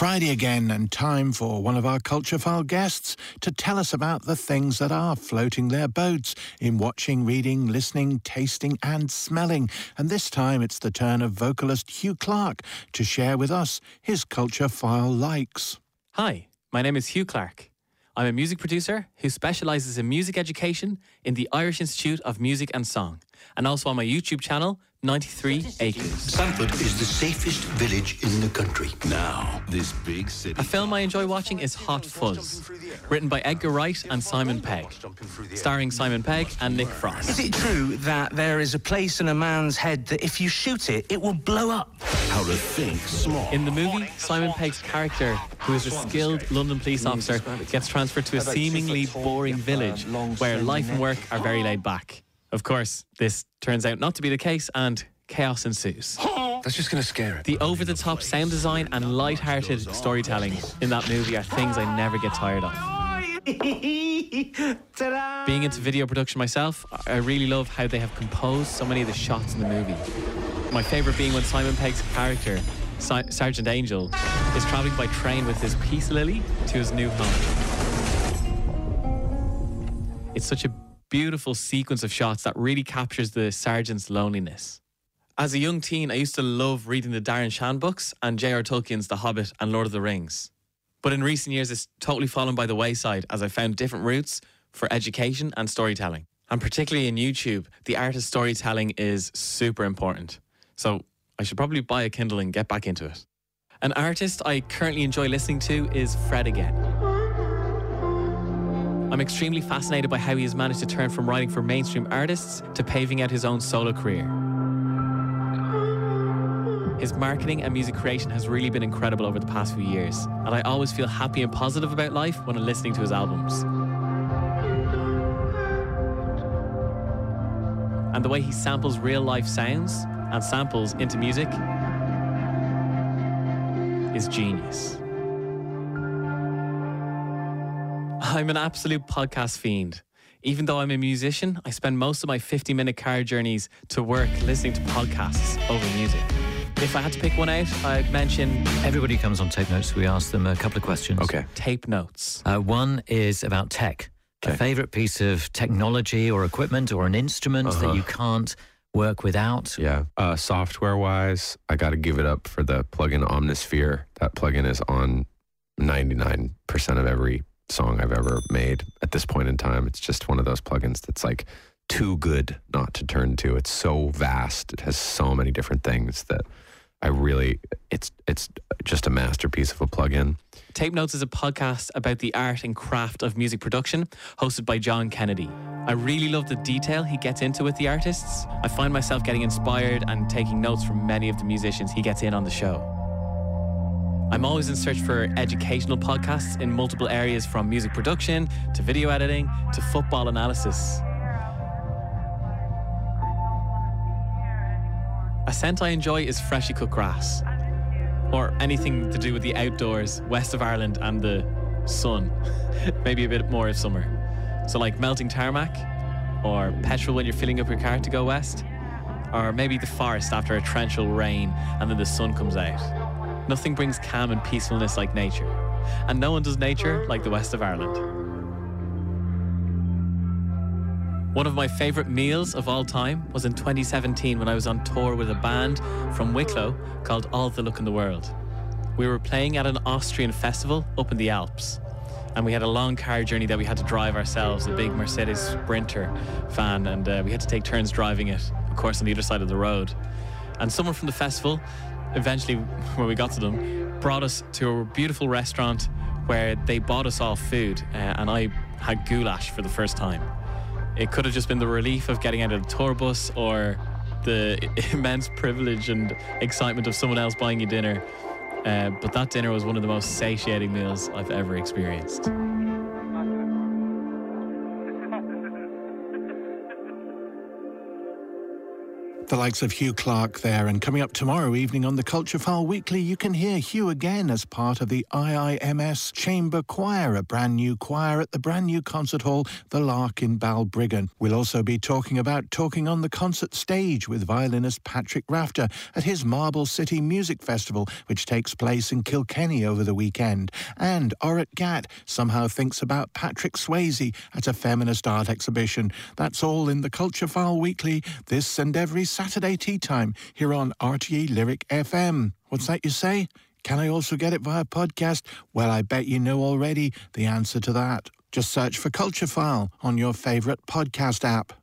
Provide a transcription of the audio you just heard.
Friday again, and time for one of our Culture File guests to tell us about the things that are floating their boats in watching, reading, listening, tasting, and smelling. And this time it's the turn of vocalist Hugh Clark to share with us his Culture File likes. Hi, my name is Hugh Clark. I'm a music producer who specialises in music education in the Irish Institute of Music and Song, and also on my YouTube channel, 93 Acres. Sandford is the safest village in the country. Now, this big city. A film I enjoy watching is Hot Fuzz, written by Edgar Wright and Simon Pegg, starring Simon Pegg and Nick Frost. Is it true that there is a place in a man's head that if you shoot it, it will blow up? How to think small. In the movie, Simon Pegg's character, who is a skilled London police officer, gets transferred to a seemingly boring village where life and work are very laid back. Of course, this turns out not to be the case and chaos ensues. That's just going to scare it. The over the top sound design and light hearted storytelling in that movie are things I never get tired of. Being into video production myself, I really love how they have composed so many of the shots in the movie. My favourite being when Simon Pegg's character, Si- Sergeant Angel, is travelling by train with his peace lily to his new home. It's such a beautiful sequence of shots that really captures the sergeant's loneliness. As a young teen, I used to love reading the Darren Shan books and J.R. Tolkien's The Hobbit and Lord of the Rings. But in recent years, it's totally fallen by the wayside as I found different routes for education and storytelling. And particularly in YouTube, the art of storytelling is super important. So I should probably buy a Kindle and get back into it. An artist I currently enjoy listening to is Fred again. I'm extremely fascinated by how he has managed to turn from writing for mainstream artists to paving out his own solo career. His marketing and music creation has really been incredible over the past few years, and I always feel happy and positive about life when I'm listening to his albums. And the way he samples real life sounds and samples into music is genius. I'm an absolute podcast fiend. Even though I'm a musician, I spend most of my 50 minute car journeys to work listening to podcasts over music. If I had to pick one out, I'd mention Everybody comes on tape notes. We ask them a couple of questions. Okay. tape notes. Uh, one is about tech. A favorite piece of technology or equipment or an instrument that Uh-huh. you can't work without. Yeah. Uh, software wise, I got to give it up for the plugin Omnisphere. That plugin is on 99% of every song I've ever made at this point in time. It's just one of those plugins that's like too good not to turn to. It's so vast. It has so many different things that I really it's it's just a masterpiece of a plugin. Tape Notes is a podcast about the art and craft of music production, hosted by John Kennedy. I really love the detail he gets into with the artists. I find myself getting inspired and taking notes from many of the musicians he gets in on the show. I'm always in search for educational podcasts in multiple areas from music production to video editing to football analysis. A scent I enjoy is freshly cut grass or anything to do with the outdoors, west of Ireland, and the sun. Maybe a bit more of summer. So, like melting tarmac, or petrol when you're filling up your car to go west, or maybe the forest after a torrential rain and then the sun comes out. Nothing brings calm and peacefulness like nature, and no one does nature like the west of Ireland. One of my favourite meals of all time was in 2017 when I was on tour with a band from Wicklow called All the Luck in the World. We were playing at an Austrian festival up in the Alps, and we had a long car journey that we had to drive ourselves, a big Mercedes Sprinter van, and uh, we had to take turns driving it, of course, on the other side of the road. And someone from the festival, eventually, when we got to them, brought us to a beautiful restaurant where they bought us all food, uh, and I had goulash for the first time. It could have just been the relief of getting out of the tour bus or the immense privilege and excitement of someone else buying you dinner. Uh, but that dinner was one of the most satiating meals I've ever experienced. The likes of Hugh Clark there. And coming up tomorrow evening on the Culture File Weekly, you can hear Hugh again as part of the IIMS Chamber Choir, a brand new choir at the brand new concert hall, The Lark in Balbriggan. We'll also be talking about talking on the concert stage with violinist Patrick Rafter at his Marble City Music Festival, which takes place in Kilkenny over the weekend. And Orit Gat somehow thinks about Patrick Swayze at a feminist art exhibition. That's all in the Culture File Weekly, this and every Saturday tea time here on RTE Lyric FM. What's that you say? Can I also get it via podcast? Well, I bet you know already the answer to that. Just search for Culture File on your favourite podcast app.